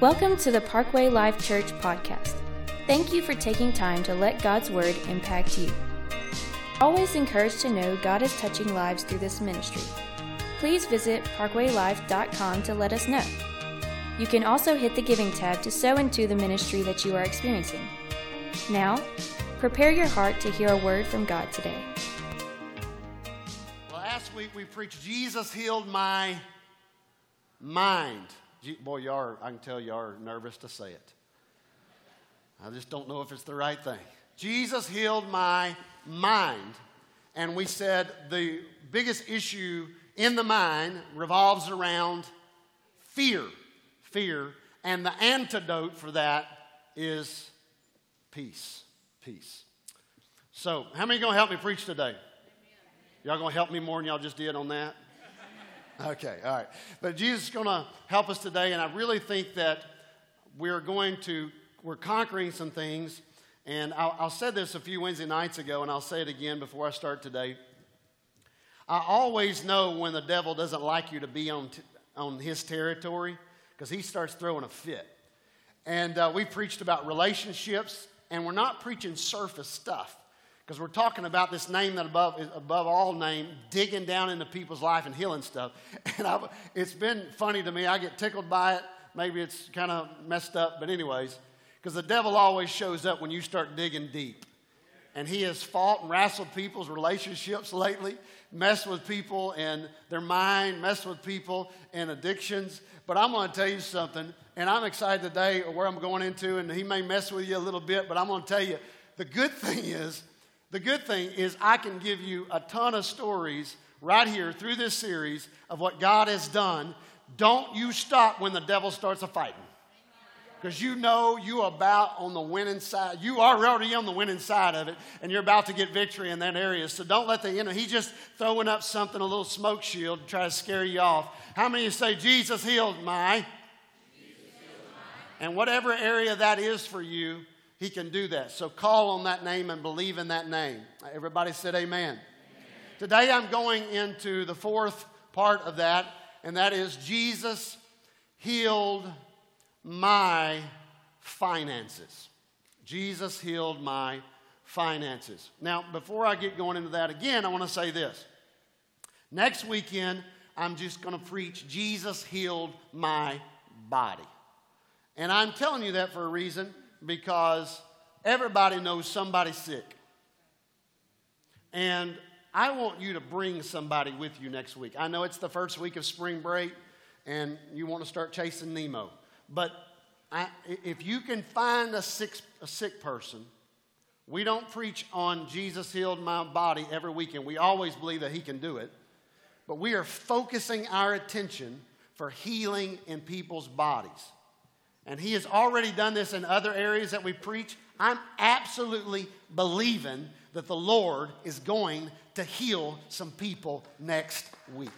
Welcome to the Parkway Life Church podcast. Thank you for taking time to let God's Word impact you. Always encouraged to know God is touching lives through this ministry. Please visit parkwaylife.com to let us know. You can also hit the giving tab to sow into the ministry that you are experiencing. Now, prepare your heart to hear a word from God today. Last week we preached Jesus healed my mind. Boy, you are, I can tell you are nervous to say it. I just don't know if it's the right thing. Jesus healed my mind. And we said the biggest issue in the mind revolves around fear. Fear. And the antidote for that is peace. Peace. So, how many going to help me preach today? Y'all going to help me more than y'all just did on that? Okay, all right. But Jesus is going to help us today, and I really think that we're going to, we're conquering some things. And I, I said this a few Wednesday nights ago, and I'll say it again before I start today. I always know when the devil doesn't like you to be on, t- on his territory because he starts throwing a fit. And uh, we preached about relationships, and we're not preaching surface stuff because we're talking about this name that above is above all name, digging down into people's life and healing stuff. And I've, it's been funny to me. I get tickled by it. Maybe it's kind of messed up, but anyways, because the devil always shows up when you start digging deep. And he has fought and wrestled people's relationships lately, messed with people and their mind, messed with people and addictions. But I'm going to tell you something, and I'm excited today where I'm going into, and he may mess with you a little bit, but I'm going to tell you the good thing is the good thing is, I can give you a ton of stories right here through this series of what God has done. Don't you stop when the devil starts a fighting. Because you know you about on the winning side. You are already on the winning side of it, and you're about to get victory in that area. So don't let the you know he's just throwing up something, a little smoke shield to try to scare you off. How many of you say, Jesus healed my? Jesus healed my. And whatever area that is for you, he can do that. So call on that name and believe in that name. Everybody said amen. amen. Today I'm going into the fourth part of that, and that is Jesus healed my finances. Jesus healed my finances. Now, before I get going into that again, I want to say this. Next weekend, I'm just going to preach Jesus healed my body. And I'm telling you that for a reason because everybody knows somebody sick. And I want you to bring somebody with you next week. I know it's the first week of spring break and you want to start chasing Nemo. But I, if you can find a sick, a sick person, we don't preach on Jesus healed my body every weekend. We always believe that He can do it. But we are focusing our attention for healing in people's bodies and He has already done this in other areas that we preach, I'm absolutely believing that the Lord is going to heal some people next week.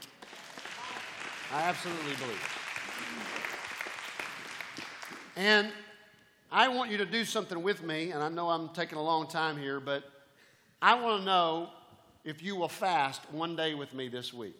I absolutely believe. And I want you to do something with me, and I know I'm taking a long time here, but I want to know if you will fast one day with me this week.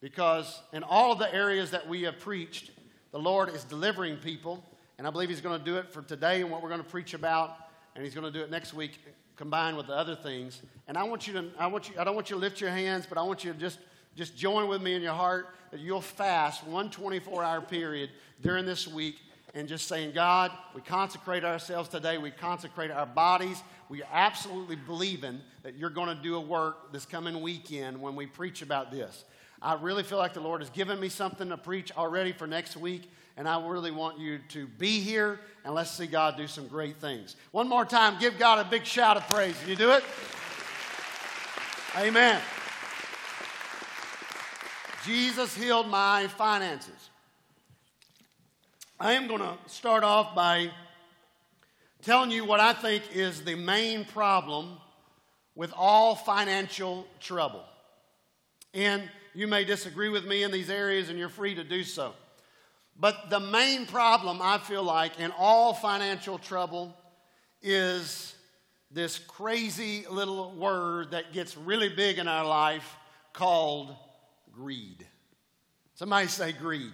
Because in all of the areas that we have preached, the Lord is delivering people, and I believe He's going to do it for today and what we're going to preach about, and He's going to do it next week combined with the other things. And I want you to, I want you, I don't want you to lift your hands, but I want you to just, just join with me in your heart that you'll fast one 24 hour period during this week and just saying, God, we consecrate ourselves today. We consecrate our bodies. We absolutely believing that you're going to do a work this coming weekend when we preach about this. I really feel like the Lord has given me something to preach already for next week, and I really want you to be here and let's see God do some great things. One more time, give God a big shout of praise. Can you do it? Amen. Jesus healed my finances. I am going to start off by telling you what I think is the main problem with all financial trouble. And you may disagree with me in these areas, and you're free to do so. But the main problem, I feel like, in all financial trouble is this crazy little word that gets really big in our life called greed. Somebody say greed. greed.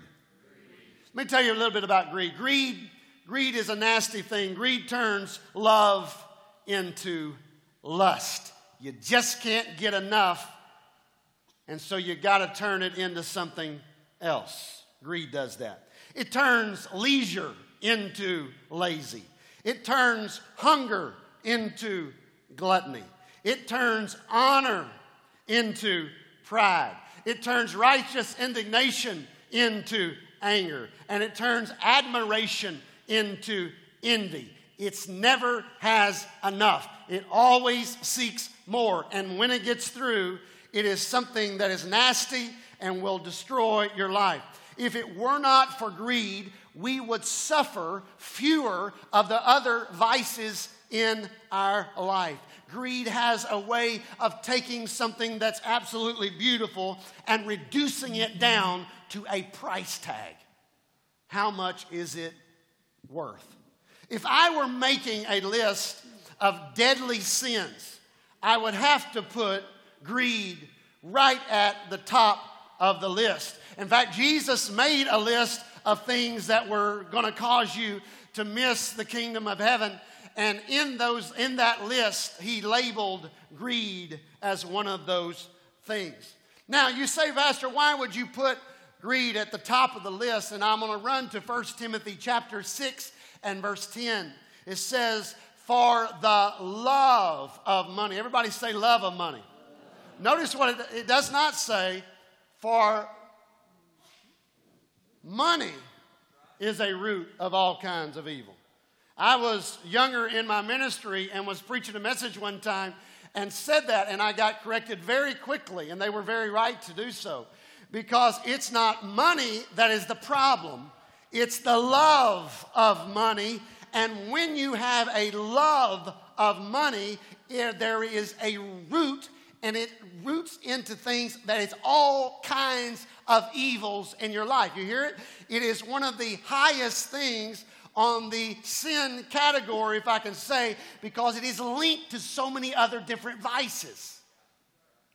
Let me tell you a little bit about greed. Greed, greed is a nasty thing. Greed turns love into lust. You just can't get enough, and so you got to turn it into something else. Greed does that. It turns leisure into lazy. It turns hunger into gluttony. It turns honor into pride. It turns righteous indignation into anger. And it turns admiration into envy. It's never has enough. It always seeks more. And when it gets through, it is something that is nasty and will destroy your life. If it were not for greed, we would suffer fewer of the other vices in our life. Greed has a way of taking something that's absolutely beautiful and reducing it down to a price tag. How much is it worth? If I were making a list of deadly sins, I would have to put greed right at the top of the list. In fact, Jesus made a list of things that were going to cause you to miss the kingdom of heaven. And in those in that list, he labeled greed as one of those things. Now, you say, Pastor, why would you put greed at the top of the list? And I'm going to run to 1 Timothy chapter 6 and verse 10. It says, For the love of money. Everybody say, love of money. Notice what it, it does not say, for money is a root of all kinds of evil. I was younger in my ministry and was preaching a message one time and said that, and I got corrected very quickly, and they were very right to do so because it's not money that is the problem, it's the love of money. And when you have a love of money, eh, there is a root and it roots into things that is all kinds of evils in your life. You hear it? It is one of the highest things on the sin category, if I can say, because it is linked to so many other different vices.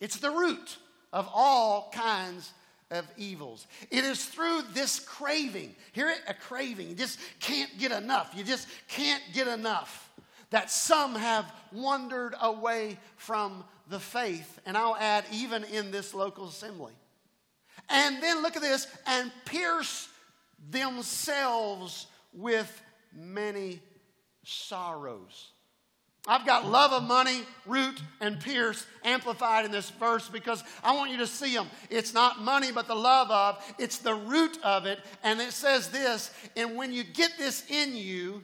It's the root of all kinds of evils. It is through this craving, hear it? A craving. You just can't get enough. You just can't get enough. That some have wandered away from the faith. And I'll add, even in this local assembly. And then look at this and pierce themselves with many sorrows. I've got love of money, root, and pierce amplified in this verse because I want you to see them. It's not money, but the love of, it's the root of it. And it says this, and when you get this in you,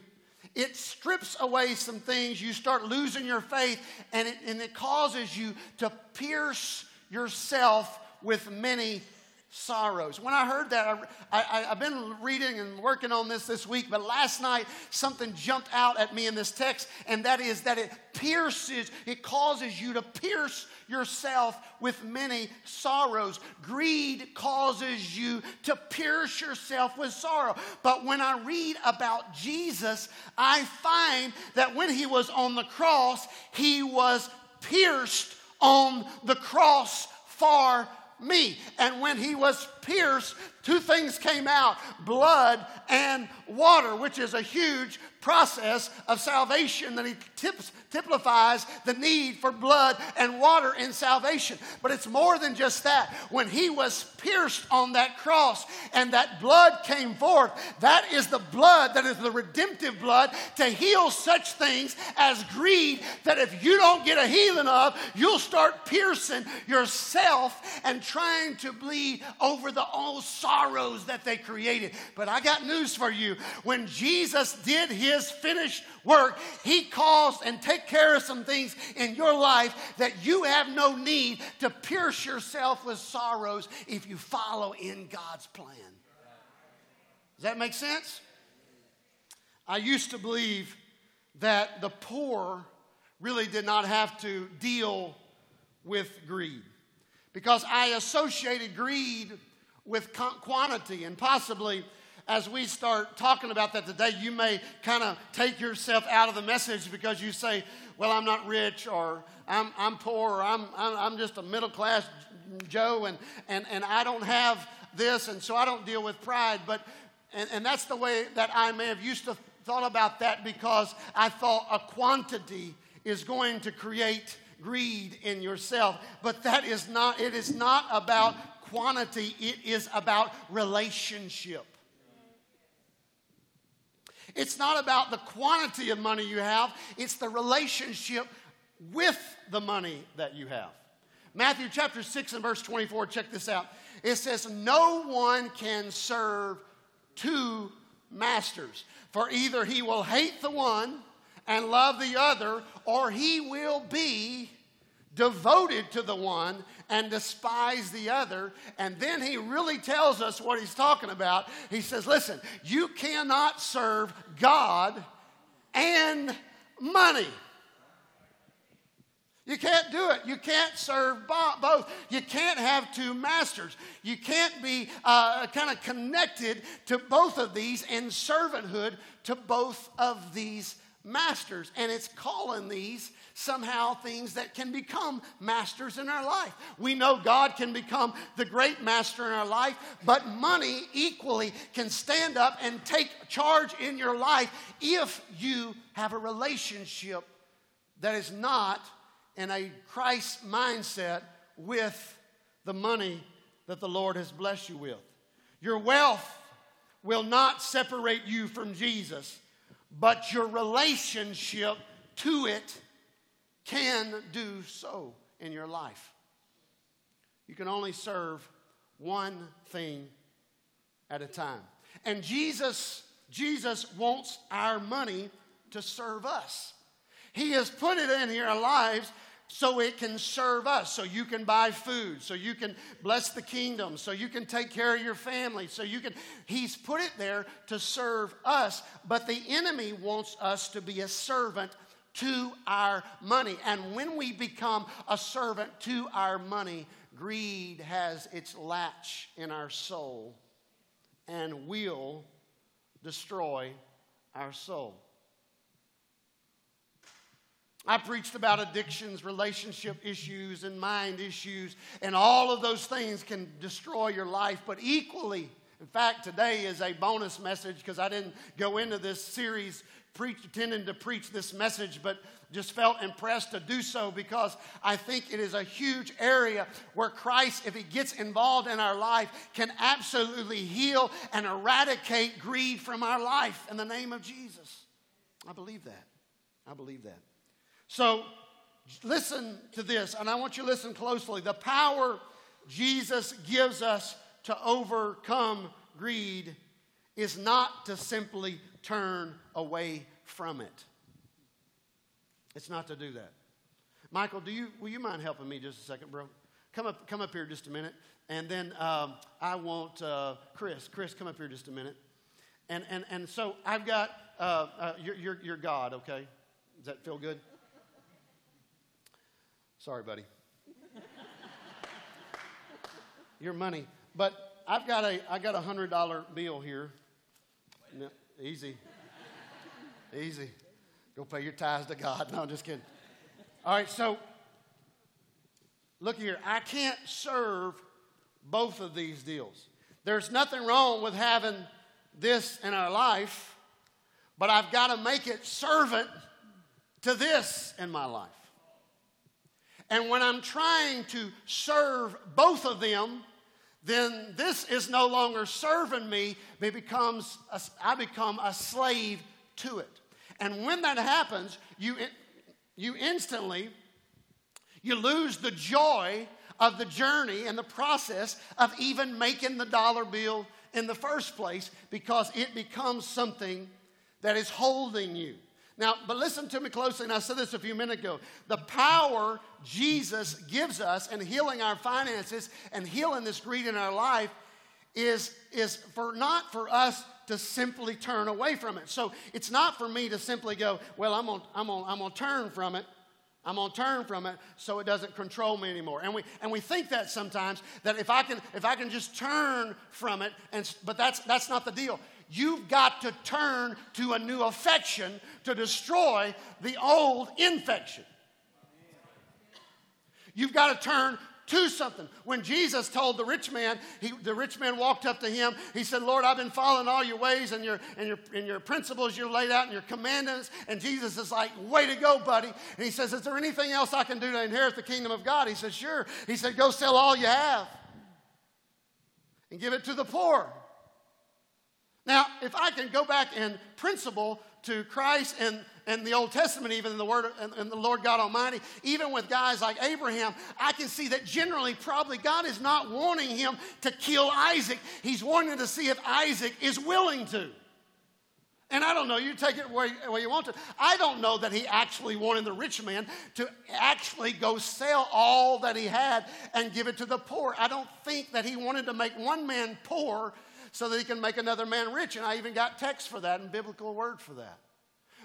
it strips away some things. You start losing your faith, and it, and it causes you to pierce yourself with many sorrows. When I heard that, I, have been reading and working on this this week, but last night something jumped out at me in this text, and that is that it pierces, it causes you to pierce yourself with many sorrows. Greed causes you to pierce yourself with sorrow. But when I read about Jesus, I find that when he was on the cross, he was pierced on the cross for me. And when he was pierced, two things came out blood and water, which is a huge process of salvation that he tips, typifies the need for blood and water in salvation. But it's more than just that. When he was pierced on that cross and that blood came forth, that is the blood that is the redemptive blood to heal such things as greed that if you don't get a healing of, you'll start piercing yourself and trying to bleed over the old sorrows that they created. But I got news for you. When Jesus did his finished work, he caused and take care of some things in your life that you have no need to pierce yourself with sorrows if you follow in God's plan. Does that make sense? I used to believe that the poor really did not have to deal with greed because I associated greed with quantity and possibly as we start talking about that today, you may kind of take yourself out of the message because you say, Well, I'm not rich, or I'm, I'm poor, or I'm, I'm, just a middle class Joe, and, and, and I don't have this, and so I don't deal with pride. But and, and that's the way that I may have used to thought about that because I thought a quantity is going to create greed in yourself. But that is not, it is not about quantity, it is about relationship. It's not about the quantity of money you have, it's the relationship with the money that you have. Matthew chapter 6 and verse 24, check this out. It says, No one can serve two masters, for either he will hate the one and love the other, or he will be devoted to the one and despise the other. And then he really tells us what he's talking about. He says, Listen, you cannot serve God and money. You can't do it. You can't serve both. You can't have two masters. You can't be uh, kind of connected to both of these in servanthood to both of these masters. And it's calling these somehow things that can become masters in our life. We know God can become the great master in our life, but money equally can stand up and take charge in your life if you have a relationship that is not in a Christ mindset with the money that the Lord has blessed you with. Your wealth will not separate you from Jesus, but your relationship to it can do so in your life. You can only serve one thing at a time. And Jesus Jesus wants our money to serve us. He has put it in our lives so it can serve us, so you can buy food, so you can bless the kingdom, so you can take care of your family, so you can. He's put it there to serve us, but the enemy wants us to be a servant to our money. And when we become a servant to our money, greed has its latch in our soul and will destroy our soul. I preached about addictions, relationship issues, and mind issues, and all of those things can destroy your life. But equally, in fact, today is a bonus message because I didn't go into this series preach, intending to preach this message, but just felt impressed to do so because I think it is a huge area where Christ, if He gets involved in our life, can absolutely heal and eradicate greed from our life in the name of Jesus. I believe that. I believe that. So listen to this, and I want you to listen closely. The power Jesus gives us to overcome greed is not to simply turn away from it. It's not to do that. Michael, do you, will you mind helping me just a second, bro? Come up, come up here just a minute. And then um, I want uh, Chris. Chris, come up here just a minute. And, and, and so I've got, uh, uh, you're, you're, you're God, okay? Does that feel good? Sorry, buddy. Your money. But I've got a I got a hundred dollar bill here. No, easy. Easy. Go pay your tithes to God. No, I'm just kidding. All right, so look here. I can't serve both of these deals. There's nothing wrong with having this in our life, but I've got to make it servant to this in my life. And when I'm trying to serve both of them, then this is no longer serving me, but becomes a, I become a slave to it. And when that happens, you, you instantly you lose the joy of the journey and the process of even making the dollar bill in the first place because it becomes something that is holding you. Now, but listen to me closely, and I said this a few minutes ago. The power Jesus gives us in healing our finances and healing this greed in our life is, is for not for us to simply turn away from it. So it's not for me to simply go, well, I'm gonna, I'm gonna, I'm gonna turn from it. I'm gonna turn from it so it doesn't control me anymore. And we and we think that sometimes that if I can if I can just turn from it, and but that's that's not the deal. You've got to turn to a new affection to destroy the old infection. You've got to turn to something. When Jesus told the rich man, he, the rich man walked up to him. He said, Lord, I've been following all your ways and your, and, your, and your principles you laid out and your commandments. And Jesus is like, way to go, buddy. And he says, Is there anything else I can do to inherit the kingdom of God? He says, Sure. He said, Go sell all you have and give it to the poor. Now, if I can go back in principle to Christ and, and the Old Testament, even in the Word and, and the Lord God Almighty, even with guys like Abraham, I can see that generally, probably God is not wanting him to kill Isaac. He's wanting to see if Isaac is willing to. And I don't know, you take it where, where you want to. I don't know that he actually wanted the rich man to actually go sell all that he had and give it to the poor. I don't think that he wanted to make one man poor so that he can make another man rich. And I even got text for that and biblical word for that.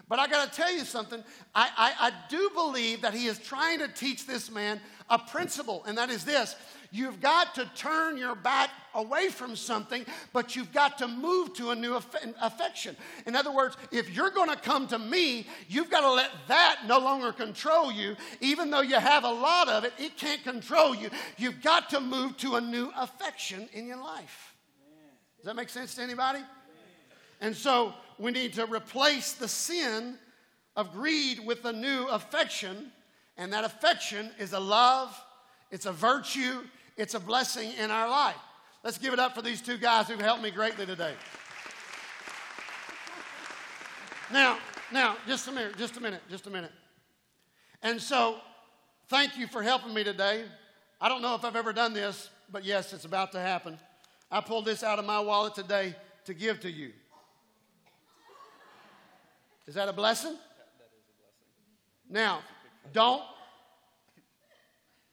But I got to tell you something. I, I, I, do believe that he is trying to teach this man a principle, and that is this you've got to turn your back away from something, but you've got to move to a new aff- affection. In other words, if you're going to come to me, you've got to let that no longer control you. Even though you have a lot of it, it can't control you. You've got to move to a new affection in your life. Does that make sense to anybody? And so we need to replace the sin of greed with a new affection. And that affection is a love, it's a virtue, it's a blessing in our life. Let's give it up for these two guys who've helped me greatly today. Now, now, just a minute, just a minute, just a minute. And so, thank you for helping me today. I don't know if I've ever done this, but yes, it's about to happen. I pulled this out of my wallet today to give to you. Is that a blessing? That, that is a blessing. Now, don't.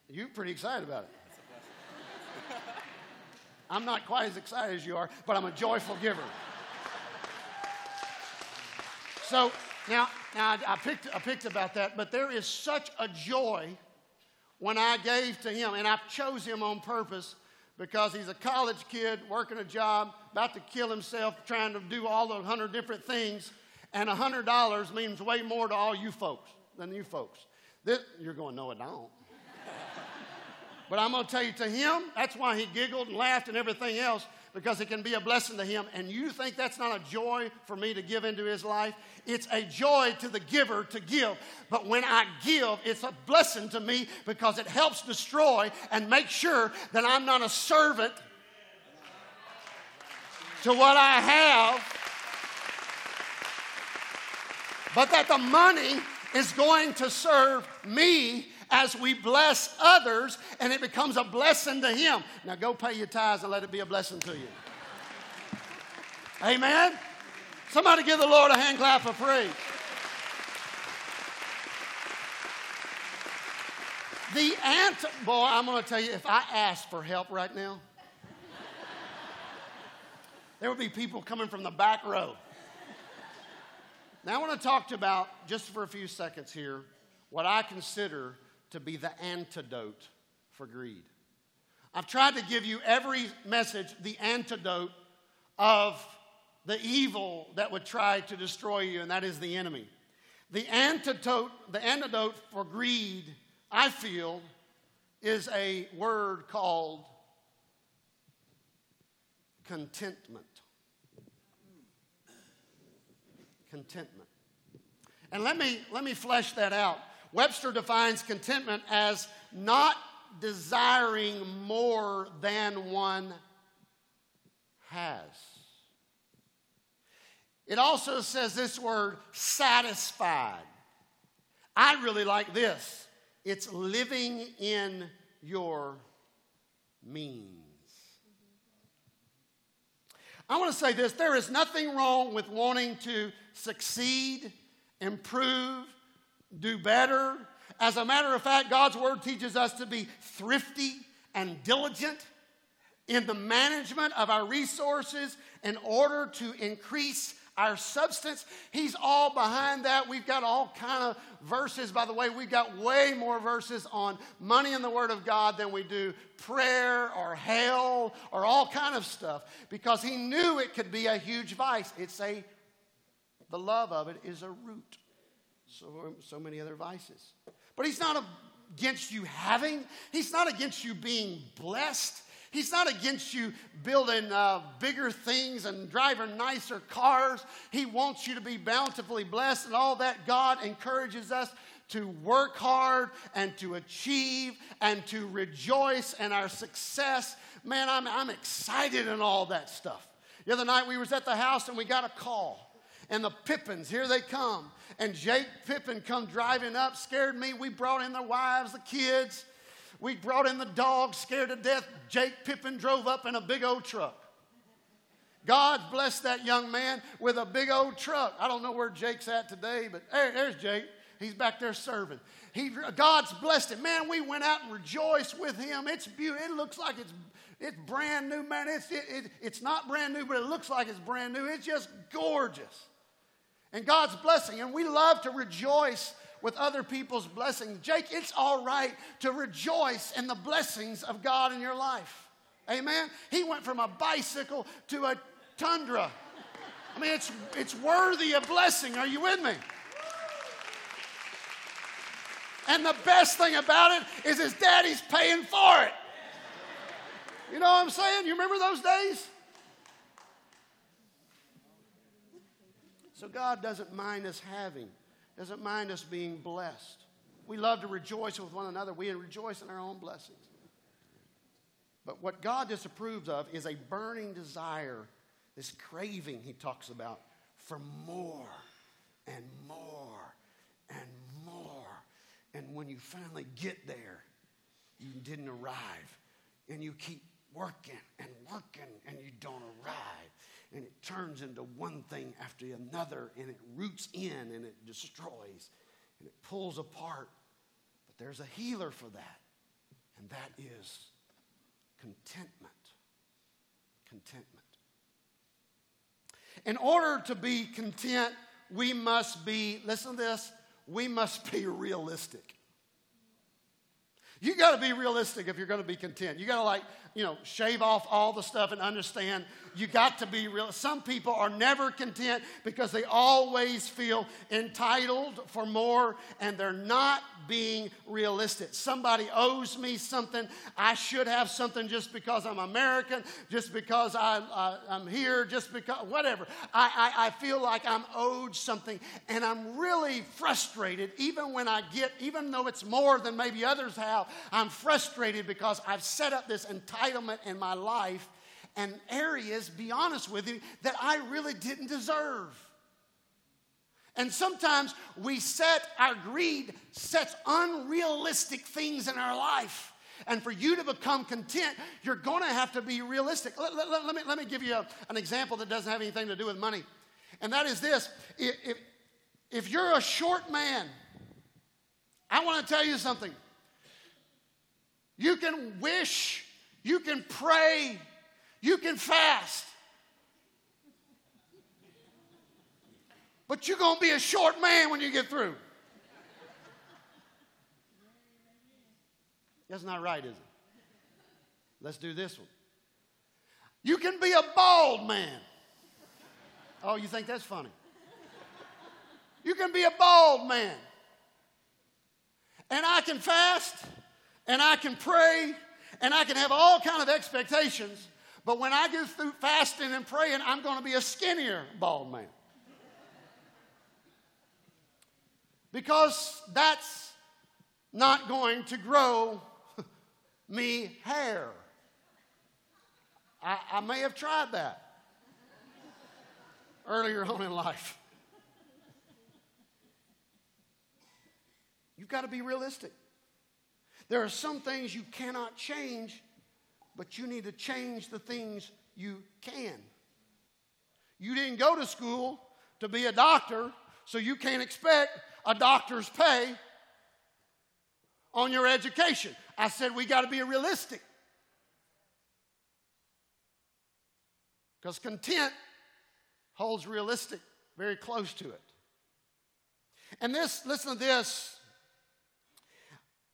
You're pretty excited about it. I'm not quite as excited as you are, but I'm a joyful giver. So now, now I picked, I picked about that, but there is such a joy when I gave to him, and I chose him on purpose because he's a college kid working a job, about to kill himself, trying to do all the hundred different things. And a $100 means way more to all you folks than you folks. This, you're going, no, it don't. but I'm going to tell you, to him, that's why he giggled and laughed and everything else, because it can be a blessing to him. And you think that's not a joy for me to give into his life? It's a joy to the giver to give. But when I give, it's a blessing to me because it helps destroy and make sure that I'm not a servant to what I have, but that the money is going to serve me as we bless others and it becomes a blessing to Him. Now go pay your tithes and let it be a blessing to you. Amen. Somebody give the Lord a hand clap of praise. The ant, boy, I'm going to tell you, if I asked for help right now, there would be people coming from the back row. Now, I want to talk about, just for a few seconds here, what I consider to be the antidote for greed. I've tried to give you every message the antidote of the evil that would try to destroy you, and that is the enemy. The antidote, the antidote for greed, I feel, is a word called contentment. Contentment. And let me, let me flesh that out. Webster defines contentment as not desiring more than one has. It also says this word satisfied. I really like this. It's living in your means. I want to say this there is nothing wrong with wanting to succeed, improve, do better. As a matter of fact, God's word teaches us to be thrifty and diligent in the management of our resources in order to increase our substance. He's all behind that. We've got all kind of verses. By the way we've got way more verses on money in the word of god than we do prayer or hell or all kind of stuff because he knew it could be a huge vice. It's a the love of it is a root so, so many other vices but he's not against you having, He's not against you being blessed. He's not against you building uh, bigger things and driving nicer cars. He wants you to be bountifully blessed and all that. God encourages us to work hard and to achieve and to rejoice in our success. Man, I'm, I'm excited in all that stuff. The other night we was at the house and we got a call. And the Pippins, here they come. And Jake Pippin come driving up, scared me. We brought in their wives, the kids. We brought in the dog, scared to death. Jake Pippin drove up in a big old truck. God blessed that young man with a big old truck. I don't know where Jake's at today, but there, there's Jake. He's back there serving. He, God's blessed him. Man, we went out and rejoiced with him. It's beautiful. It looks like it's, it's brand new, man. It's, it, it, it's not brand new, but it looks like it's brand new. It's just gorgeous. And God's blessing. And we love to rejoice with other people's blessings. Jake, it's all right to rejoice in the blessings of God in your life. Amen. He went from a bicycle to a tundra. I mean, it's, it's worthy of blessing. Are you with me? And the best thing about it is his daddy's paying for it. You know what I'm saying? You remember those days? So God doesn't mind us having doesn't mind us being blessed. We love to rejoice with one another. We rejoice in our own blessings. But what God disapproves of is a burning desire, this craving he talks about for more and more and more. And when you finally get there, you didn't arrive. And you keep working and working and you don't arrive and it turns into one thing after another and it roots in and it destroys and it pulls apart. But there's a healer for that, and that is contentment. Contentment. In order to be content, we must be, listen to this, we must be realistic. You got to be realistic if you're going to be content. You got to like you know, shave off all the stuff and understand you got to be real. Some people are never content because they always feel entitled for more and they're not being realistic. Somebody owes me something. I should have something just because I'm American, just because I, am here, just because, whatever. I, I, I feel like I'm owed something and I'm really frustrated even when I get, even though it's more than maybe others have, I'm frustrated because I've set up this entitlement entitlement in my life and areas, be honest with you, that I really didn't deserve. And sometimes we set, our greed sets unrealistic things in our life. And for you to become content, you're going to have to be realistic. Let, let, let, me, let me give you a, an example that doesn't have anything to do with money. And that is this if, if, if you're a short man, I want to tell you something. You can wish you can pray. You can fast. But you're going to be a short man when you get through. That's not right, is it? Let's do this one. You can be a bald man. Oh, you think that's funny? You can be a bald man. And I can fast and I can pray and I can have all kind of expectations, but when I get through fasting and praying, I'm going to be a skinnier bald man. Because that's not going to grow me hair. I, I may have tried that earlier on in life. You've got to be realistic. There are some things you cannot change, but you need to change the things you can. You didn't go to school to be a doctor, so you can't expect a doctor's pay on your education. I said we got to be realistic. Because content holds realistic very close to it. And this, listen to this,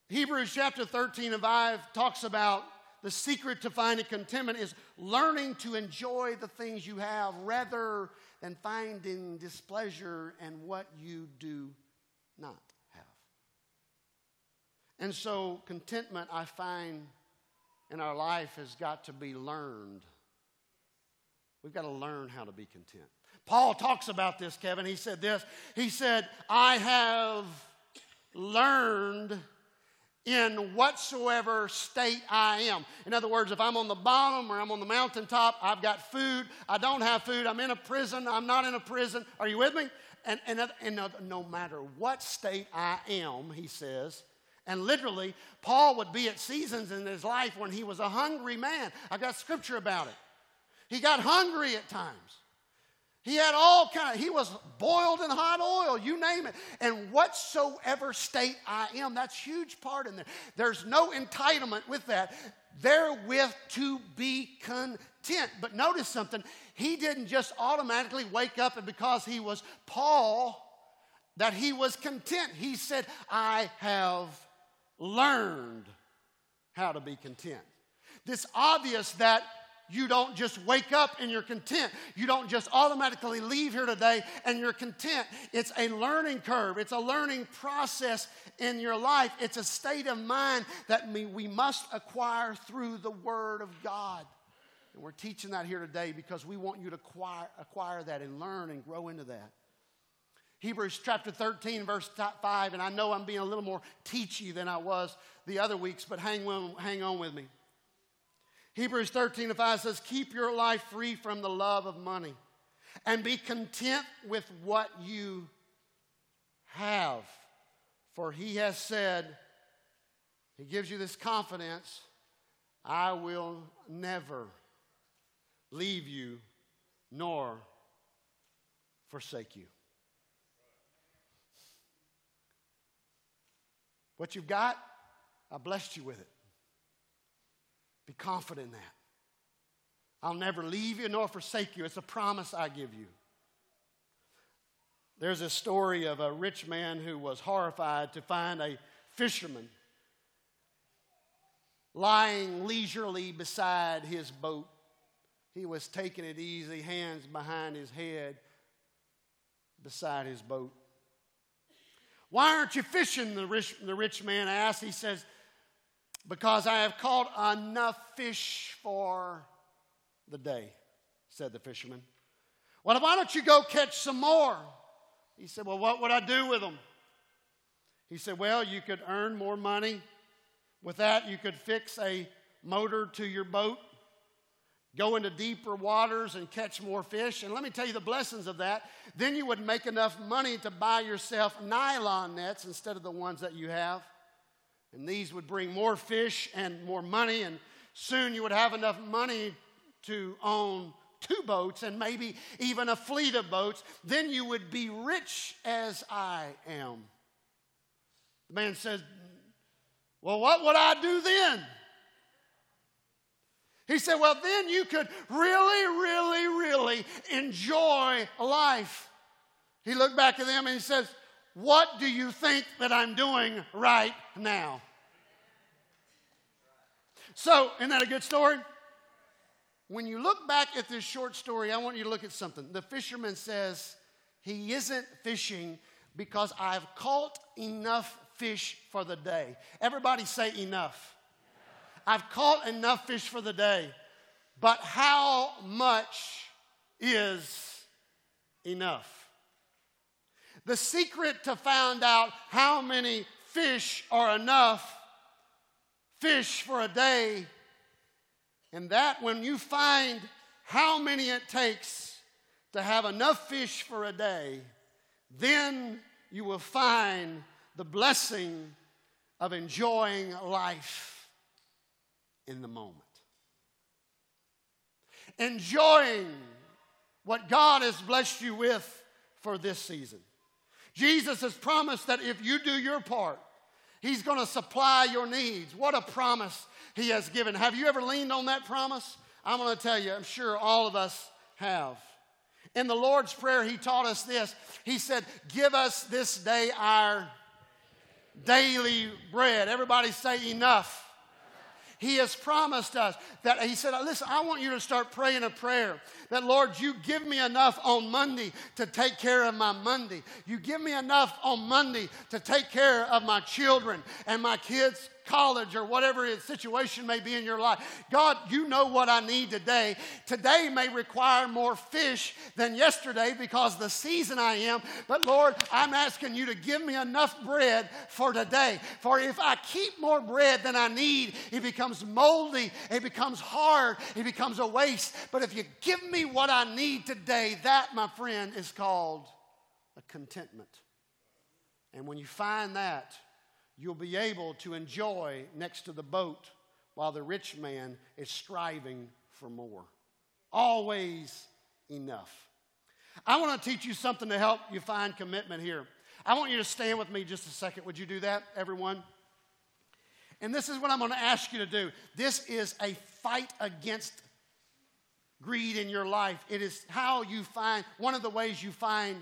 Hebrews chapter 13 and 5 talks about the secret to finding contentment is learning to enjoy the things you have rather than finding displeasure in what you do not have. And so, contentment, I find in our life, has got to be learned. We've got to learn how to be content. Paul talks about this, Kevin. He said this He said, I have learned in whatsoever state I am. In other words, if I'm on the bottom or I'm on the mountaintop, I've got food, I don't have food, I'm in a prison, I'm not in a prison. Are you with me? And, and, and no matter what state I am, he says, and literally, Paul would be at seasons in his life when he was a hungry man. I've got scripture about it. He got hungry at times. He had all kind of, he was boiled in hot oil, you name it. And whatsoever state I am, that's huge part in there. There's no entitlement with that. Therewith to be content. But notice something. He didn't just automatically wake up and because he was Paul, that he was content. He said, I have learned how to be content. It's obvious that you don't just wake up and you're content. You don't just automatically leave here today and you're content. It's a learning curve, it's a learning process in your life. It's a state of mind that we must acquire through the Word of God. And we're teaching that here today because we want you to acquire, acquire that and learn and grow into that. Hebrews chapter 13, verse 5, and I know I'm being a little more teachy than I was the other weeks, but hang on, hang on with me. Hebrews 13 5 says, Keep your life free from the love of money and be content with what you have. For he has said, He gives you this confidence, I will never leave you nor forsake you. What you've got, I blessed you with it. Be confident in that. I'll never leave you nor forsake you. It's a promise I give you. There's a story of a rich man who was horrified to find a fisherman lying leisurely beside his boat. He was taking it easy, hands behind his head, beside his boat. Why aren't you fishing? The rich, the rich man asked. He says, Because I have caught enough fish for the day, said the fisherman. Well, why don't you go catch some more? He said, Well, what would I do with them? He said, Well, you could earn more money. With that, you could fix a motor to your boat go into deeper waters and catch more fish. And let me tell you the blessings of that. Then you would make enough money to buy yourself nylon nets instead of the ones that you have. And these would bring more fish and more money. And soon you would have enough money to own two boats and maybe even a fleet of boats. Then you would be rich as I am. The man says, Well, what would I do then? He said, Well, then you could really, really, really enjoy life. He looked back at them and he says, What do you think that I'm doing right now? So, isn't that a good story? When you look back at this short story, I want you to look at something. The fisherman says, He isn't fishing because I've caught enough fish for the day. Everybody say enough. I've caught enough fish for the day, but how much is enough? The secret to find out how many fish are enough fish for a day, and that when you find how many it takes to have enough fish for a day, then you will find the blessing of enjoying life in the moment. Enjoying what God has blessed you with for this season. Jesus has promised that if you do your part, He's going to supply your needs. What a promise He has given. Have you ever leaned on that promise? I'm going to tell you, I'm sure all of us have. In the Lord's Prayer, He taught us this. He said, Give us this day our daily bread. Everybody say enough. He has promised us that He said, Listen, I want you to start praying a prayer that, Lord, you give me enough on Monday to take care of my Monday. You give me enough on Monday to take care of my children and my kids' college or whatever situation may be in your life. God, you know what I need today. Today may require more fish than yesterday because the season I am. But Lord, I'm asking you to give me enough bread for today. For if I keep more bread than I need, it becomes moldy, it becomes hard, it becomes a waste. But if you give me what I need today, that, my friend, is called a contentment. And when you find that, you'll be able to enjoy next to the boat while the rich man is striving for more. Always enough. I want to teach you something to help you find commitment here. I want you to stand with me just a second. Would you do that, everyone? And this is what I'm going to ask you to do. This is a fight against greed in your life. It is how you find, one of the ways you find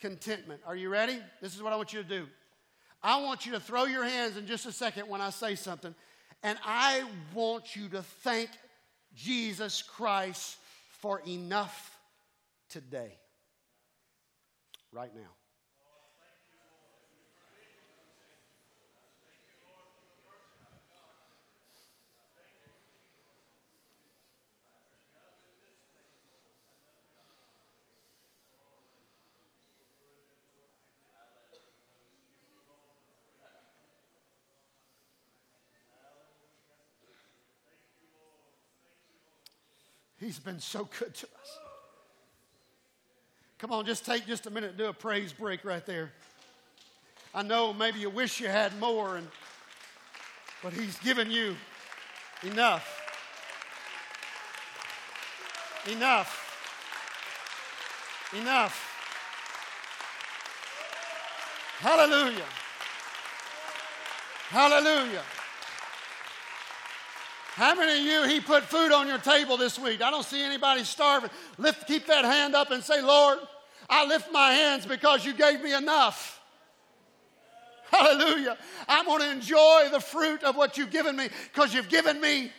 contentment. Are you ready? This is what I want you to do. I want you to throw your hands in just a second when I say something, and I want you to thank Jesus Christ for enough today, right now. He's been so good to us. Come on, just take just a minute and do a praise break right there. I know maybe you wish you had more, and, but He's given you enough. Enough. Enough. Hallelujah. Hallelujah. How many of you, He put food on your table this week? I don't see anybody starving. Lift, keep that hand up and say, Lord, I lift my hands because you gave me enough. Hallelujah. I'm going to enjoy the fruit of what you've given me because you've given me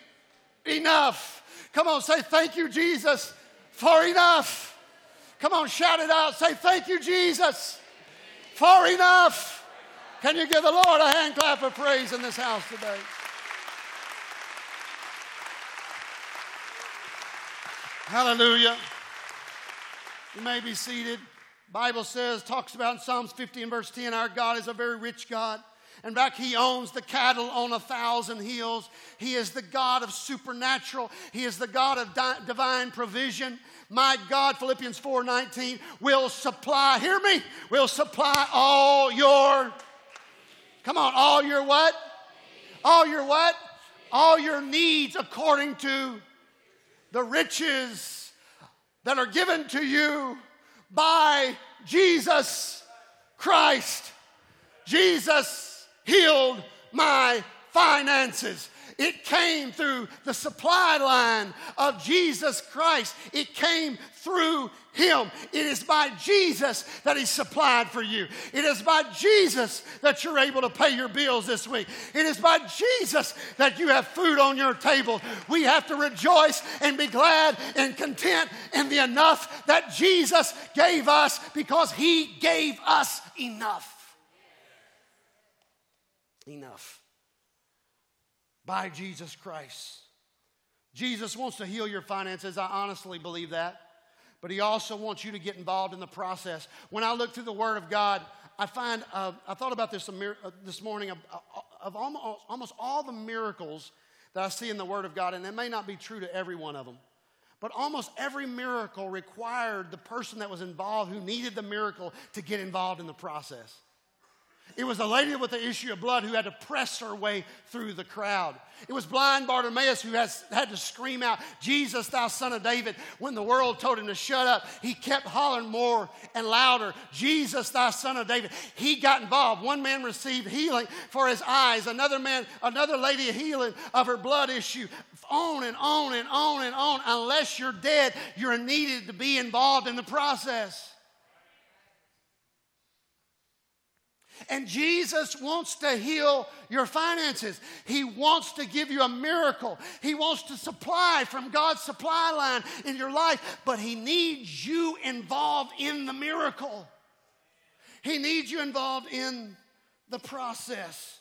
enough. Come on, say thank you, Jesus, for enough. Come on, shout it out. Say thank you, Jesus, for enough. Can you give the Lord a hand clap of praise in this house today? Hallelujah. You may be seated. Bible says, talks about in Psalms 50 and verse 10, our God is a very rich God. In fact, He owns the cattle on a thousand hills. He is the God of supernatural. He is the God of di- divine provision. My God, Philippians 4:19, will supply, hear me, will supply all your, come on, all your what? All your what? All your needs according to the riches that are given to you by Jesus Christ. Jesus healed my finances. It came through the supply line of Jesus Christ. It came through Him. It is by Jesus that He supplied for you. It is by Jesus that you're able to pay your bills this week. It is by Jesus that you have food on your table. We have to rejoice and be glad and content in the enough that Jesus gave us because He gave us enough. Enough by Jesus Christ. Jesus wants to heal your finances. I honestly believe that. But he also wants you to get involved in the process. When I look through the Word of God, I find, uh, I thought about this uh, this morning, of, of almost, almost all the miracles that I see in the Word of God, and it may not be true to every one of them. But almost every miracle required the person that was involved who needed the miracle to get involved in the process. It was a lady with the issue of blood who had to press her way through the crowd. It was blind Bartimaeus who has, had to scream out, Jesus, thou son of David. When the world told him to shut up, he kept hollering more and louder, Jesus, thou son of David. He got involved. One man received healing for his eyes, another man, another lady healing of her blood issue. On and on and on and on. Unless you're dead, you're needed to be involved in the process. And Jesus wants to heal your finances. He wants to give you a miracle. He wants to supply from God's supply line in your life, but He needs you involved in the miracle. He needs you involved in the process.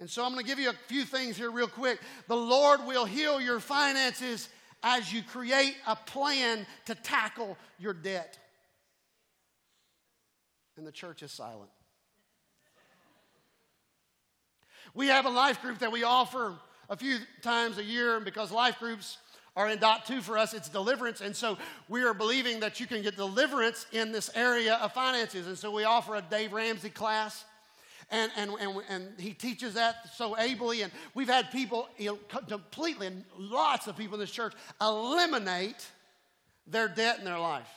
And so I'm going to give you a few things here, real quick. The Lord will heal your finances as you create a plan to tackle your debt. And the church is silent. We have a life group that we offer a few times a year, and because life groups are in dot two for us, it's deliverance. And so we are believing that you can get deliverance in this area of finances. And so we offer a Dave Ramsey class. And, and, and, and he teaches that so ably. And we've had people completely, lots of people in this church, eliminate their debt in their life.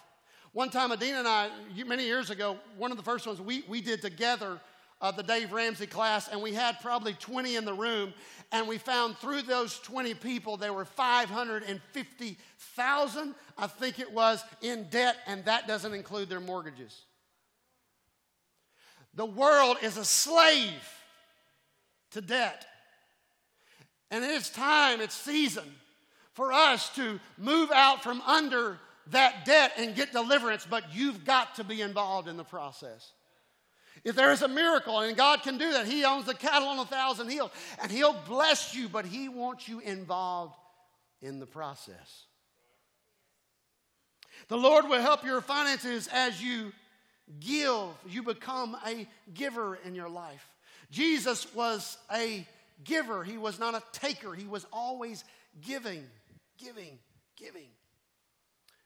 One time, Adina and I, many years ago, one of the first ones we, we did together uh, the Dave Ramsey class, and we had probably 20 in the room, and we found through those 20 people there were 550,000, I think it was, in debt, and that doesn't include their mortgages. The world is a slave to debt. And it's time, it's season for us to move out from under that debt and get deliverance, but you've got to be involved in the process. If there is a miracle, and God can do that, He owns the cattle on a thousand hills, and He'll bless you, but He wants you involved in the process. The Lord will help your finances as you give. You become a giver in your life. Jesus was a giver, He was not a taker, He was always giving, giving, giving.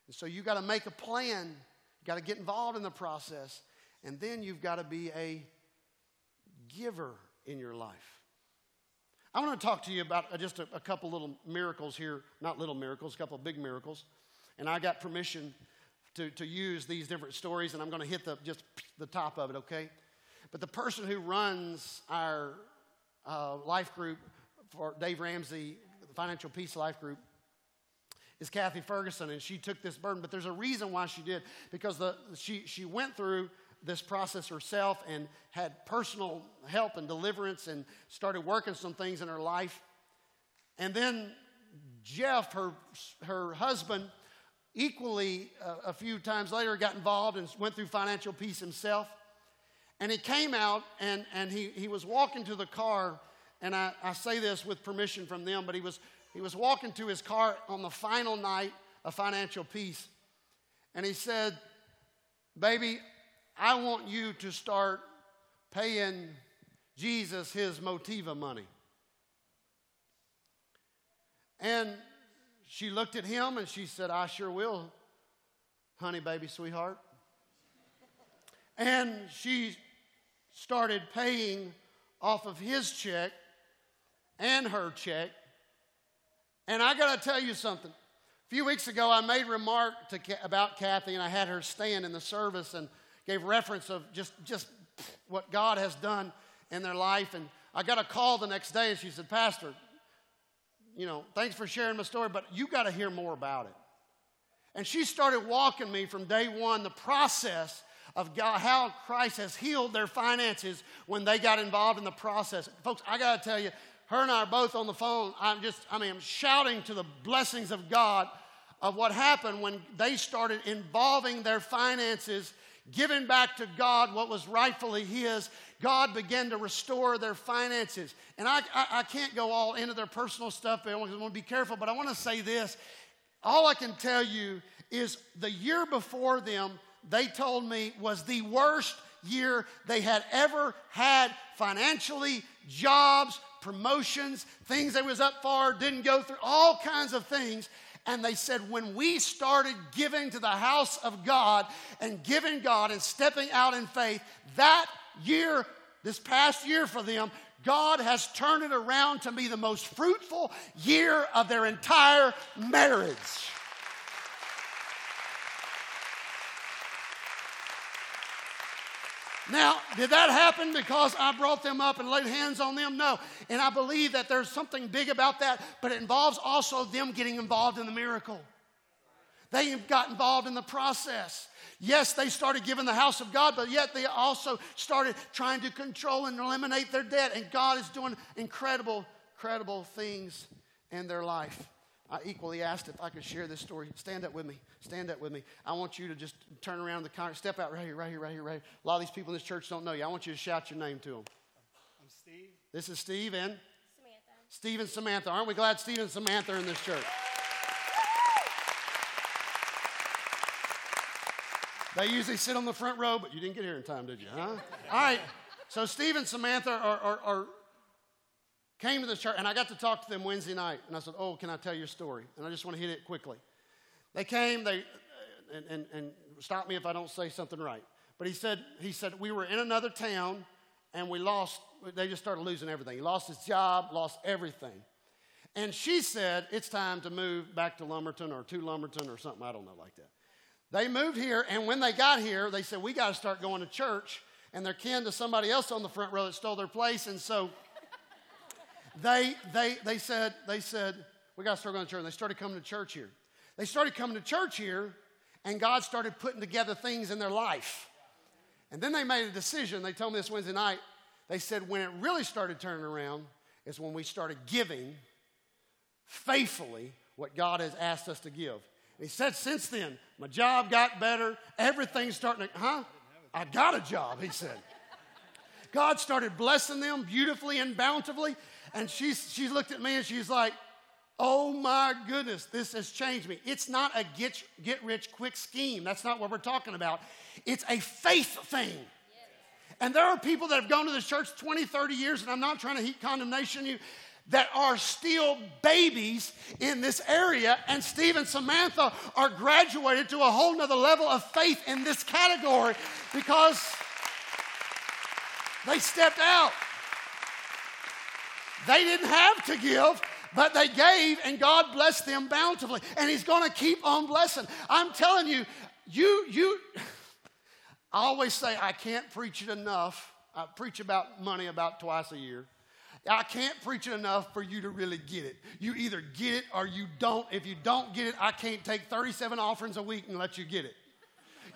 And so you got to make a plan, you got to get involved in the process. And then you've got to be a giver in your life. I want to talk to you about just a, a couple little miracles here, not little miracles, a couple big miracles. And I got permission to, to use these different stories, and I'm going to hit the, just the top of it, okay? But the person who runs our uh, life group for Dave Ramsey, the Financial Peace Life Group, is Kathy Ferguson, and she took this burden. But there's a reason why she did, because the, she, she went through this process herself and had personal help and deliverance and started working some things in her life. And then Jeff, her, her husband, equally uh, a few times later got involved and went through financial peace himself. And he came out and, and he, he was walking to the car, and I, I say this with permission from them, but he was, he was walking to his car on the final night of financial peace. And he said, Baby, I want you to start paying Jesus his Motiva money. And she looked at him and she said, I sure will, honey, baby, sweetheart. and she started paying off of his check and her check. And I got to tell you something. A few weeks ago, I made remark to, about Kathy, and I had her stand in the service, and gave reference of just, just what God has done in their life. And I got a call the next day and she said, Pastor, you know, thanks for sharing my story, but you got to hear more about it. And she started walking me from day one the process of God, how Christ has healed their finances when they got involved in the process. Folks, I got to tell you, her and I are both on the phone. I'm just, I mean, I'm shouting to the blessings of God of what happened when they started involving their finances giving back to God what was rightfully His, God began to restore their finances. And I, I, I can't go all into their personal stuff, I want to be careful. But I want to say this all I can tell you is the year before them, they told me was the worst year they had ever had financially, jobs, promotions, things they was up for, didn't go through, all kinds of things. And they said, when we started giving to the house of God and giving God and stepping out in faith, that year, this past year for them, God has turned it around to be the most fruitful year of their entire marriage. Now, did that happen because I brought them up and laid hands on them? No. And I believe that there's something big about that, but it involves also them getting involved in the miracle. They got involved in the process. Yes, they started giving the house of God, but yet they also started trying to control and eliminate their debt. And God is doing incredible, incredible things in their life. I equally asked if I could share this story. Stand up with me. Stand up with me. I want you to just turn around the car. Step out right here, right here, right here, right here. A lot of these people in this church don't know you. I want you to shout your name to them. I'm Steve. This is Steve and Samantha. Steve and Samantha. Aren't we glad Steve and Samantha are in this church? They usually sit on the front row, but you didn't get here in time, did you? Huh? All right. So Steve and Samantha are, are, are came to the church, and I got to talk to them Wednesday night. And I said, "Oh, can I tell your story?" And I just want to hit it quickly. They came, they and, and, and stop me if I don't say something right. But he said, he said we were in another town, and we lost. They just started losing everything. He lost his job, lost everything. And she said, it's time to move back to Lumberton or to Lumberton or something, I don't know, like that. They moved here, and when they got here, they said, we got to start going to church. And they're kin to somebody else on the front row that stole their place. And so they, they, they said, they said, we got to start going to church. And they started coming to church here. They started coming to church here, and God started putting together things in their life. And then they made a decision. They told me this Wednesday night. They said when it really started turning around is when we started giving faithfully what God has asked us to give. And he said, since then, my job got better. Everything's starting to, huh? I got a job, he said. God started blessing them beautifully and bountifully. And she, she looked at me and she's like, Oh my goodness, this has changed me. It's not a get, get rich quick scheme. That's not what we're talking about. It's a faith thing. And there are people that have gone to this church 20, 30 years, and I'm not trying to heap condemnation you, that are still babies in this area. And Steve and Samantha are graduated to a whole nother level of faith in this category because they stepped out. They didn't have to give, but they gave, and God blessed them bountifully. And He's going to keep on blessing. I'm telling you, you, you, I always say I can't preach it enough. I preach about money about twice a year. I can't preach it enough for you to really get it. You either get it or you don't. If you don't get it, I can't take 37 offerings a week and let you get it.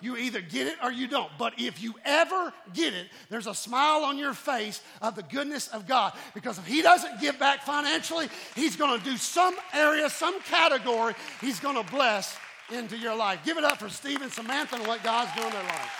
You either get it or you don't. But if you ever get it, there's a smile on your face of the goodness of God. Because if He doesn't give back financially, He's going to do some area, some category, He's going to bless into your life. Give it up for Steve and Samantha and what God's doing in their life.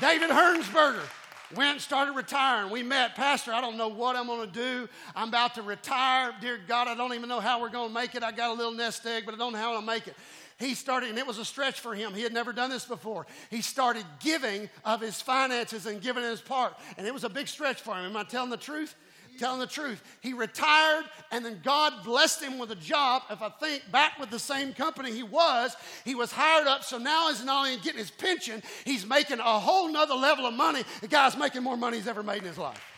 David Hernsberger went and started retiring. We met, Pastor, I don't know what I'm going to do. I'm about to retire. Dear God, I don't even know how we're going to make it. I got a little nest egg, but I don't know how to make it. He started, and it was a stretch for him. He had never done this before. He started giving of his finances and giving his part. And it was a big stretch for him. Am I telling the truth? Telling the truth. He retired, and then God blessed him with a job. If I think back with the same company he was, he was hired up. So now he's not only getting his pension, he's making a whole nother level of money. The guy's making more money he's ever made in his life.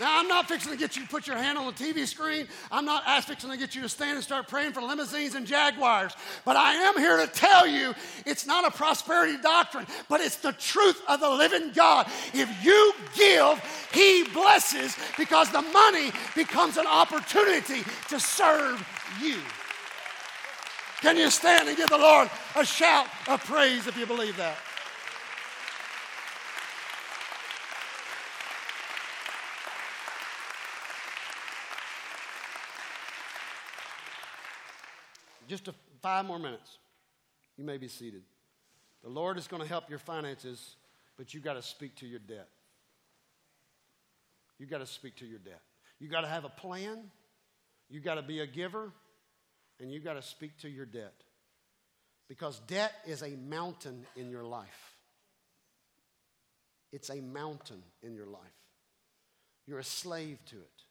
Now, I'm not fixing to get you to put your hand on the TV screen. I'm not fixing to get you to stand and start praying for limousines and Jaguars. But I am here to tell you it's not a prosperity doctrine, but it's the truth of the living God. If you give, He blesses because the money becomes an opportunity to serve you. Can you stand and give the Lord a shout of praise if you believe that? Just a, five more minutes. You may be seated. The Lord is going to help your finances, but you've got to speak to your debt. You've got to speak to your debt. You've got to have a plan. You've got to be a giver, and you've got to speak to your debt. Because debt is a mountain in your life. It's a mountain in your life. You're a slave to it.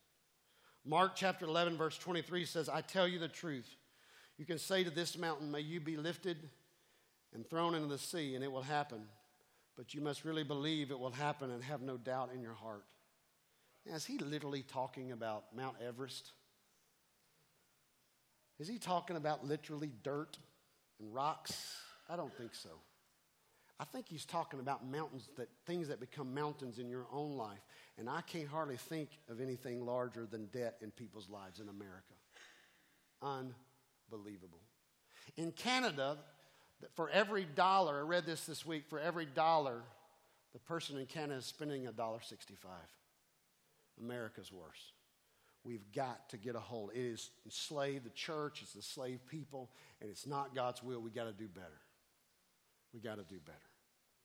Mark chapter 11, verse 23 says, I tell you the truth. You can say to this mountain, May you be lifted and thrown into the sea, and it will happen. But you must really believe it will happen and have no doubt in your heart. Is he literally talking about Mount Everest? Is he talking about literally dirt and rocks? I don't think so. I think he's talking about mountains, that things that become mountains in your own life. And I can't hardly think of anything larger than debt in people's lives in America. Unbelievable. In Canada, for every dollar, I read this this week, for every dollar, the person in Canada is spending a dollar sixty-five. America's worse. We've got to get a hold. It is enslaved the church, it's enslaved people, and it's not God's will. We got to do better. We got to do better.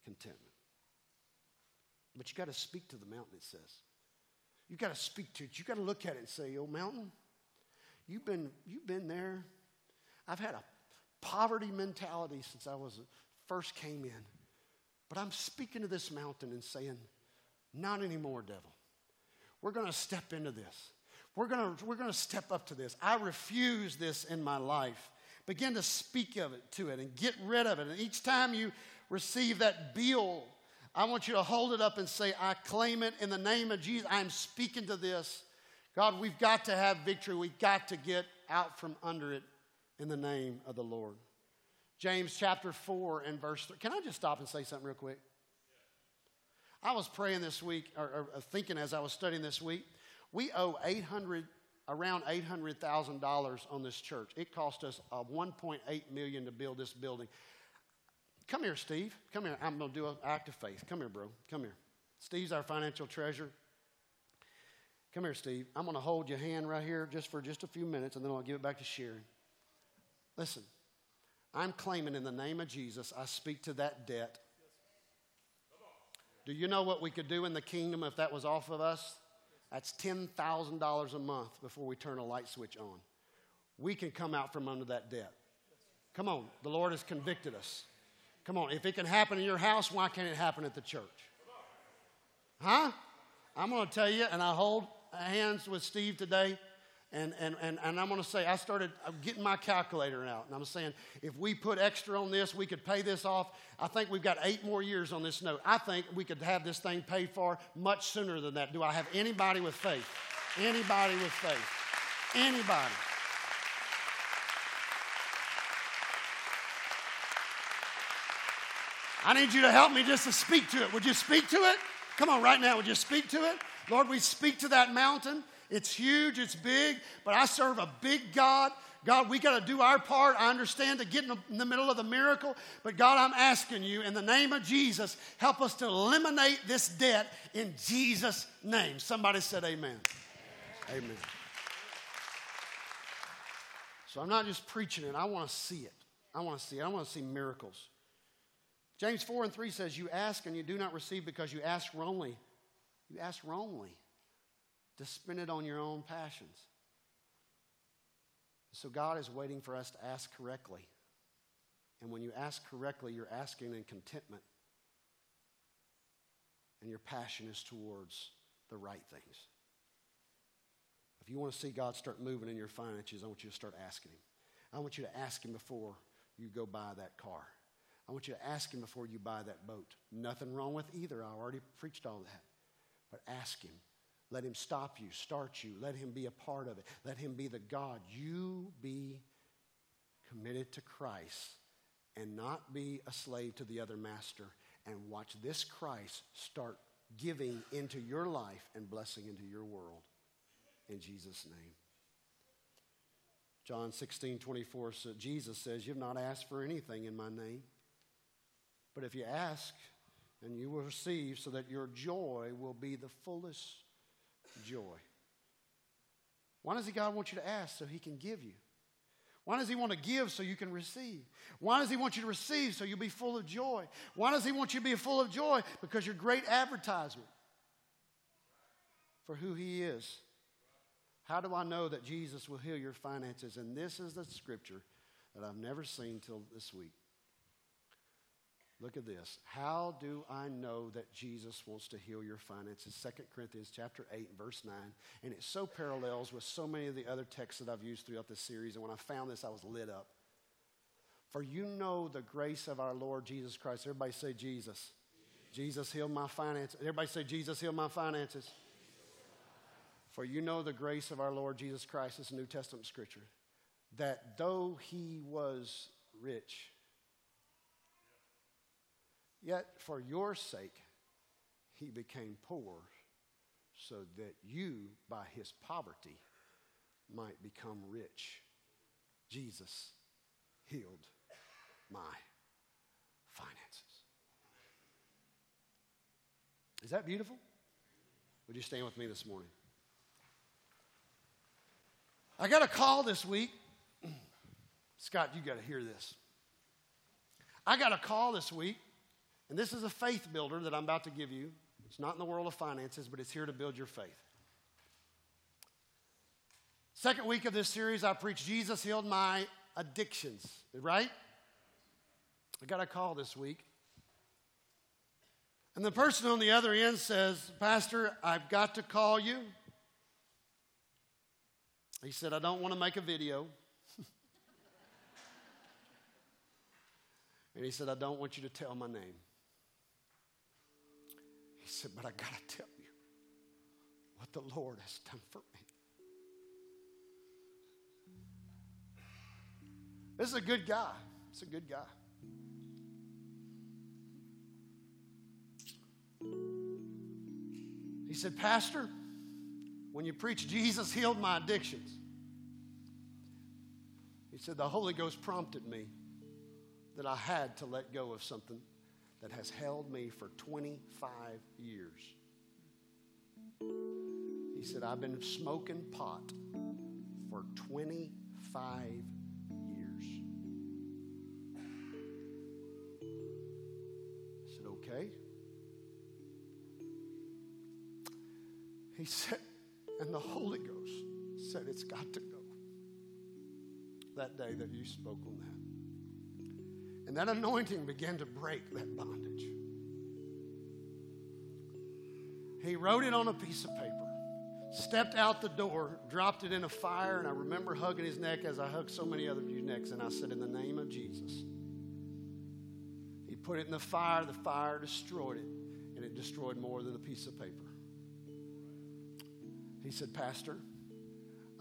Contentment. But you got to speak to the mountain, it says. You got to speak to it. You got to look at it and say, Oh, mountain, you've been, you've been there. I've had a poverty mentality since I was first came in. But I'm speaking to this mountain and saying, Not anymore, devil. We're going to step into this. We're going to, we're going to step up to this. I refuse this in my life. Begin to speak of it to it and get rid of it. And each time you receive that bill, I want you to hold it up and say, I claim it in the name of Jesus. I'm speaking to this. God, we've got to have victory. We've got to get out from under it in the name of the Lord. James chapter 4 and verse 3. Can I just stop and say something real quick? I was praying this week, or, or thinking as I was studying this week. We owe 800, around $800,000 on this church. It cost us uh, 1.8 million to build this building. Come here, Steve. Come here. I'm going to do an act of faith. Come here, bro. Come here. Steve's our financial treasure. Come here, Steve. I'm going to hold your hand right here just for just a few minutes, and then I'll give it back to Sherry. Listen, I'm claiming in the name of Jesus, I speak to that debt. Do you know what we could do in the kingdom if that was off of us? That's $10,000 a month before we turn a light switch on. We can come out from under that debt. Come on, the Lord has convicted us. Come on, if it can happen in your house, why can't it happen at the church? Huh? I'm going to tell you, and I hold hands with Steve today. And, and, and, and I'm going to say, I started uh, getting my calculator out. And I'm saying, if we put extra on this, we could pay this off. I think we've got eight more years on this note. I think we could have this thing paid for much sooner than that. Do I have anybody with faith? Anybody with faith? Anybody? I need you to help me just to speak to it. Would you speak to it? Come on, right now, would you speak to it? Lord, we speak to that mountain. It's huge, it's big, but I serve a big God. God, we got to do our part. I understand to get in the middle of the miracle, but God, I'm asking you in the name of Jesus, help us to eliminate this debt in Jesus' name. Somebody said, Amen. Amen. amen. So I'm not just preaching it, I want to see it. I want to see it. I want to see miracles. James 4 and 3 says, You ask and you do not receive because you ask wrongly. You ask wrongly to spend it on your own passions. So God is waiting for us to ask correctly. And when you ask correctly, you're asking in contentment. And your passion is towards the right things. If you want to see God start moving in your finances, I want you to start asking Him. I want you to ask Him before you go buy that car. I want you to ask Him before you buy that boat. Nothing wrong with either. I already preached all that. But ask Him let him stop you, start you. Let him be a part of it. Let him be the God. You be committed to Christ and not be a slave to the other master and watch this Christ start giving into your life and blessing into your world. In Jesus' name. John 16, 24, so Jesus says, You've not asked for anything in my name. But if you ask, and you will receive, so that your joy will be the fullest joy. Why does God want you to ask so He can give you? Why does He want to give so you can receive? Why does He want you to receive so you'll be full of joy? Why does He want you to be full of joy? Because you're great advertisement for who He is. How do I know that Jesus will heal your finances? And this is the scripture that I've never seen till this week. Look at this. How do I know that Jesus wants to heal your finances? 2 Corinthians chapter 8 verse 9. And it so parallels with so many of the other texts that I've used throughout this series. And when I found this, I was lit up. For you know the grace of our Lord Jesus Christ. Everybody say Jesus. Jesus healed my finances. Everybody say Jesus healed my finances. For you know the grace of our Lord Jesus Christ. It's New Testament scripture. That though he was rich, Yet for your sake, he became poor so that you, by his poverty, might become rich. Jesus healed my finances. Is that beautiful? Would you stand with me this morning? I got a call this week. Scott, you got to hear this. I got a call this week, and this is a faith builder that I'm about to give you. It's not in the world of finances, but it's here to build your faith. Second week of this series, I preached Jesus healed my addictions, right? I got a call this week. And the person on the other end says, Pastor, I've got to call you. He said, I don't want to make a video. and he said, I don't want you to tell my name. He said, But I got to tell you what the Lord has done for me. This is a good guy. It's a good guy. He said, Pastor, when you preach Jesus healed my addictions, he said, the Holy Ghost prompted me that I had to let go of something that has held me for 25 years. He said, I've been smoking pot for 25 years. I said, okay. He said, and the Holy Ghost said, it's got to go. That day that you spoke on that. And that anointing began to break that bondage. He wrote it on a piece of paper, stepped out the door, dropped it in a fire, and I remember hugging his neck as I hugged so many other people's necks, and I said, In the name of Jesus. He put it in the fire, the fire destroyed it, and it destroyed more than a piece of paper. He said, Pastor,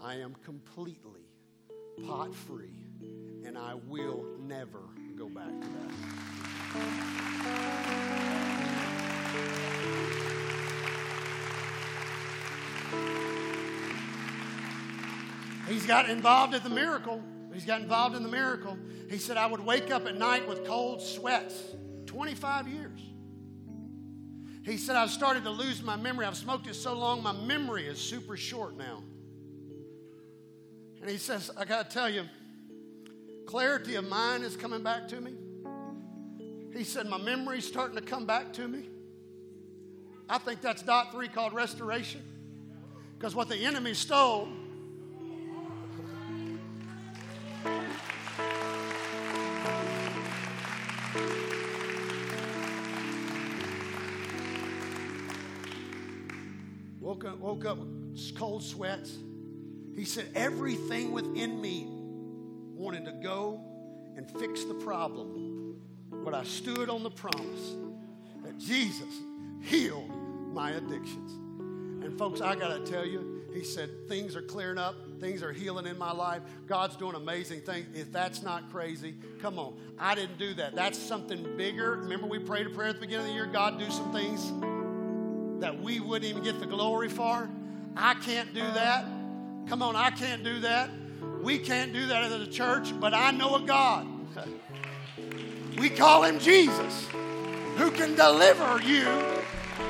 I am completely pot free, and I will never go back to that. He's got involved in the miracle. He's got involved in the miracle. He said, I would wake up at night with cold sweats. 25 years. He said, I've started to lose my memory. I've smoked it so long, my memory is super short now. And he says, I got to tell you, clarity of mind is coming back to me. He said, My memory's starting to come back to me. I think that's dot three called restoration. Because what the enemy stole, woke up, woke up cold sweats. He said, Everything within me wanted to go and fix the problem. But I stood on the promise that Jesus healed my addictions. And folks, I got to tell you, he said, things are clearing up, things are healing in my life. God's doing amazing things. If that's not crazy, come on. I didn't do that. That's something bigger. Remember, we prayed a prayer at the beginning of the year God, do some things that we wouldn't even get the glory for. I can't do that. Come on, I can't do that. We can't do that as a church, but I know a God. We call him Jesus, who can deliver you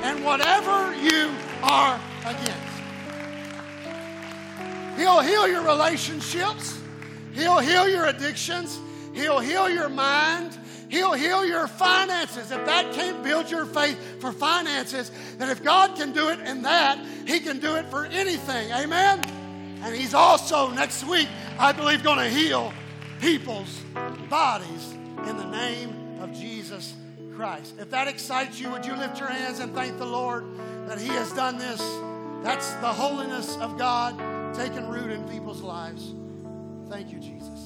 and whatever you are against. He'll heal your relationships, He'll heal your addictions, He'll heal your mind. He'll heal your finances. If that can't build your faith for finances, then if God can do it in that, He can do it for anything. Amen? And He's also, next week, I believe, going to heal people's bodies in the name of Jesus Christ. If that excites you, would you lift your hands and thank the Lord that He has done this? That's the holiness of God taking root in people's lives. Thank you, Jesus.